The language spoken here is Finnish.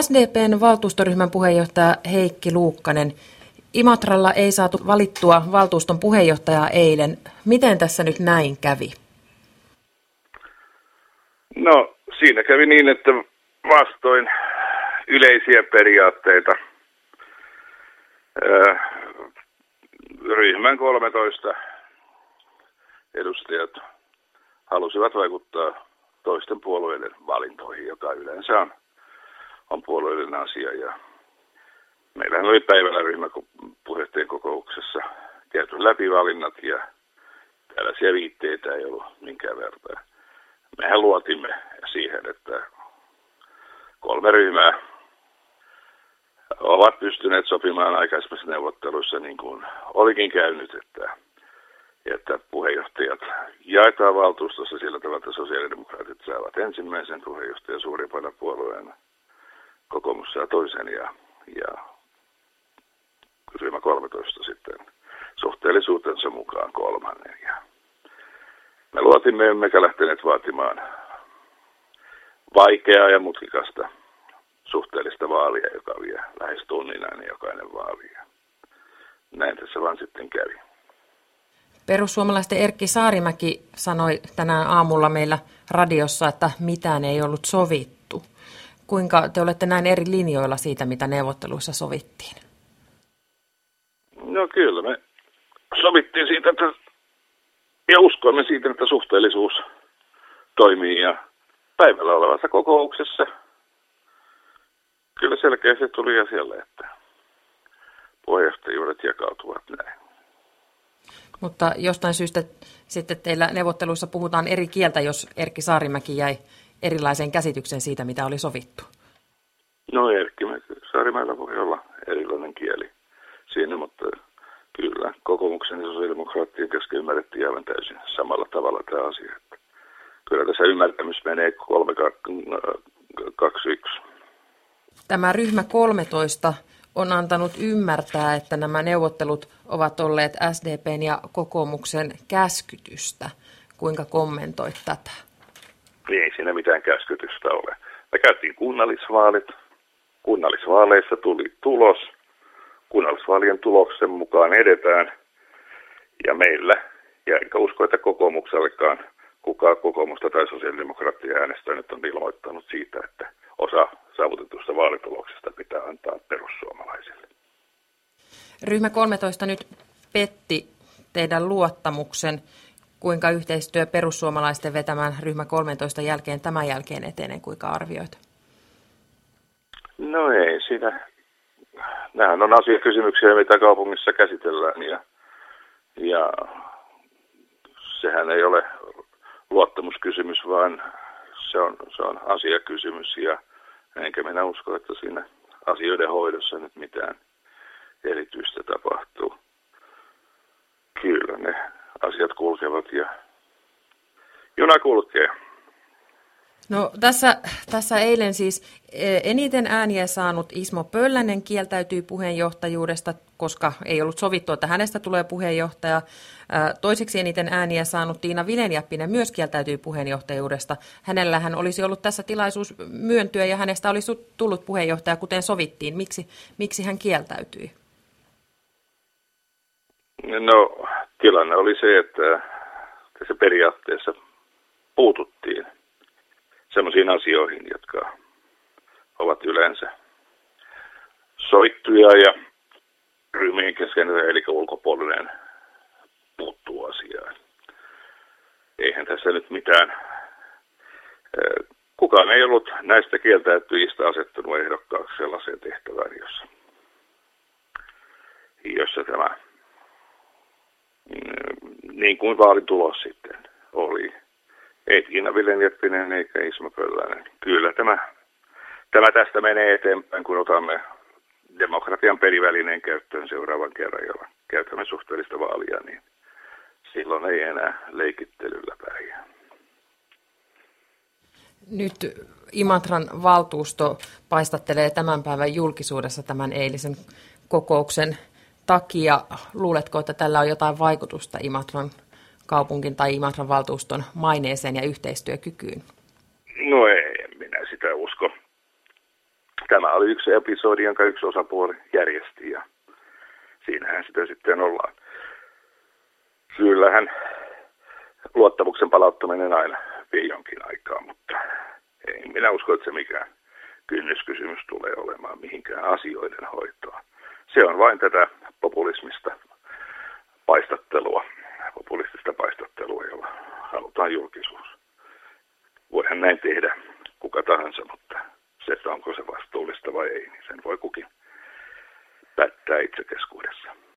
SDPn valtuustoryhmän puheenjohtaja Heikki Luukkanen, Imatralla ei saatu valittua valtuuston puheenjohtajaa eilen. Miten tässä nyt näin kävi? No, siinä kävi niin, että vastoin yleisiä periaatteita ryhmän 13 edustajat halusivat vaikuttaa toisten puolueiden valintoihin, joka yleensä on, on puolueiden asia. Ja meillähän oli päivällä ryhmäpuheenjohtajien kokouksessa käyty läpi valinnat ja tällaisia viitteitä ei ollut minkään verran. Mehän luotimme siihen, että kolme ryhmää ovat pystyneet sopimaan aikaisemmissa neuvotteluissa niin kuin olikin käynyt, että, että puheenjohtajat jaetaan valtuustossa sillä tavalla, että sosiaalidemokraatit saavat ensimmäisen puheenjohtajan suurimpana puolueena, kokoomus saa toisen ja, ja ryhmä 13 sitten suhteellisuutensa mukaan kolmannen. Ja me luotimme, emmekä lähteneet vaatimaan vaikeaa ja mutkikasta suhteellista vaalia, joka vie lähes tunnin aina jokainen vaali. Näin tässä vaan sitten kävi. Perussuomalaisten Erkki Saarimäki sanoi tänään aamulla meillä radiossa, että mitään ei ollut sovittu. Kuinka te olette näin eri linjoilla siitä, mitä neuvotteluissa sovittiin? No kyllä, me sovittiin siitä, että, ja uskoimme siitä, että suhteellisuus toimii ja päivällä olevassa kokouksessa – kyllä selkeästi tuli asialle, että puheenjohtajuudet jakautuvat näin. Mutta jostain syystä sitten teillä neuvotteluissa puhutaan eri kieltä, jos Erkki Saarimäki jäi erilaiseen käsitykseen siitä, mitä oli sovittu. No Erkki Saarimäellä voi olla erilainen kieli siinä, mutta kyllä kokoomuksen ja sosiaalidemokraattien kesken ymmärrettiin aivan täysin samalla tavalla tämä asia. Kyllä tässä ymmärtämys menee 3-2-1. Tämä ryhmä 13 on antanut ymmärtää, että nämä neuvottelut ovat olleet SDPn ja kokoomuksen käskytystä. Kuinka kommentoit tätä? Ei siinä mitään käskytystä ole. Me käytiin kunnallisvaalit. Kunnallisvaaleissa tuli tulos. Kunnallisvaalien tuloksen mukaan edetään. Ja meillä, ja enkä usko, että kokoomuksellekaan kukaan kokoomusta tai sosiaalidemokraattia äänestänyt on ilmoittanut siitä, että osa saavutetusta vaalituloksesta pitää antaa perussuomalaisille. Ryhmä 13 nyt petti teidän luottamuksen. Kuinka yhteistyö perussuomalaisten vetämään ryhmä 13 jälkeen tämän jälkeen etenee, kuinka arvioit? No ei siinä. Nämähän on asiakysymyksiä, mitä kaupungissa käsitellään ja, ja sehän ei ole luottamuskysymys, vaan se on, se on asiakysymys ja enkä minä usko, että siinä asioiden hoidossa nyt mitään erityistä tapahtuu. Kyllä ne asiat kulkevat ja juna kulkee. No tässä, tässä eilen siis e, eniten ääniä saanut Ismo Pöllänen kieltäytyi puheenjohtajuudesta, koska ei ollut sovittu, että hänestä tulee puheenjohtaja. Toiseksi eniten ääniä saanut Tiina Vilenjäppinen myös kieltäytyi puheenjohtajuudesta. Hänellähän olisi ollut tässä tilaisuus myöntyä ja hänestä olisi tullut puheenjohtaja, kuten sovittiin. Miksi, miksi hän kieltäytyi? No tilanne oli se, että tässä periaatteessa puututtiin sellaisiin asioihin, jotka ovat yleensä sovittuja ja ryhmien kesken, eli ulkopuolinen puuttuu asiaan. Eihän tässä nyt mitään. Kukaan ei ollut näistä kieltäytyjistä asettunut ehdokkaaksi sellaiseen tehtävään, jossa, jossa tämä, niin kuin vaalitulos sitten oli ei Tiina Vilenjeppinen eikä Ismo Pöllänen. Kyllä tämä, tämä tästä menee eteenpäin, kun otamme demokratian perivälineen käyttöön seuraavan kerran, jolla käytämme suhteellista vaalia, niin silloin ei enää leikittelyllä pärjää. Nyt Imatran valtuusto paistattelee tämän päivän julkisuudessa tämän eilisen kokouksen takia. Luuletko, että tällä on jotain vaikutusta Imatran kaupunkin tai Imatran valtuuston maineeseen ja yhteistyökykyyn? No ei, minä sitä usko. tämä oli yksi episodi, jonka yksi osapuoli järjesti ja siinähän sitä sitten ollaan. Kyllähän luottamuksen palauttaminen aina vie jonkin aikaa, mutta ei minä usko, että se mikään kynnyskysymys tulee olemaan mihinkään asioiden hoitoon. Se on vain tätä populismista paistattelua, populistista paistattelua, jolla halutaan julkisuus. Voihan näin tehdä kuka tahansa, mutta se, että onko se vastuullista vai ei, niin sen voi kukin päättää itse keskuudessaan.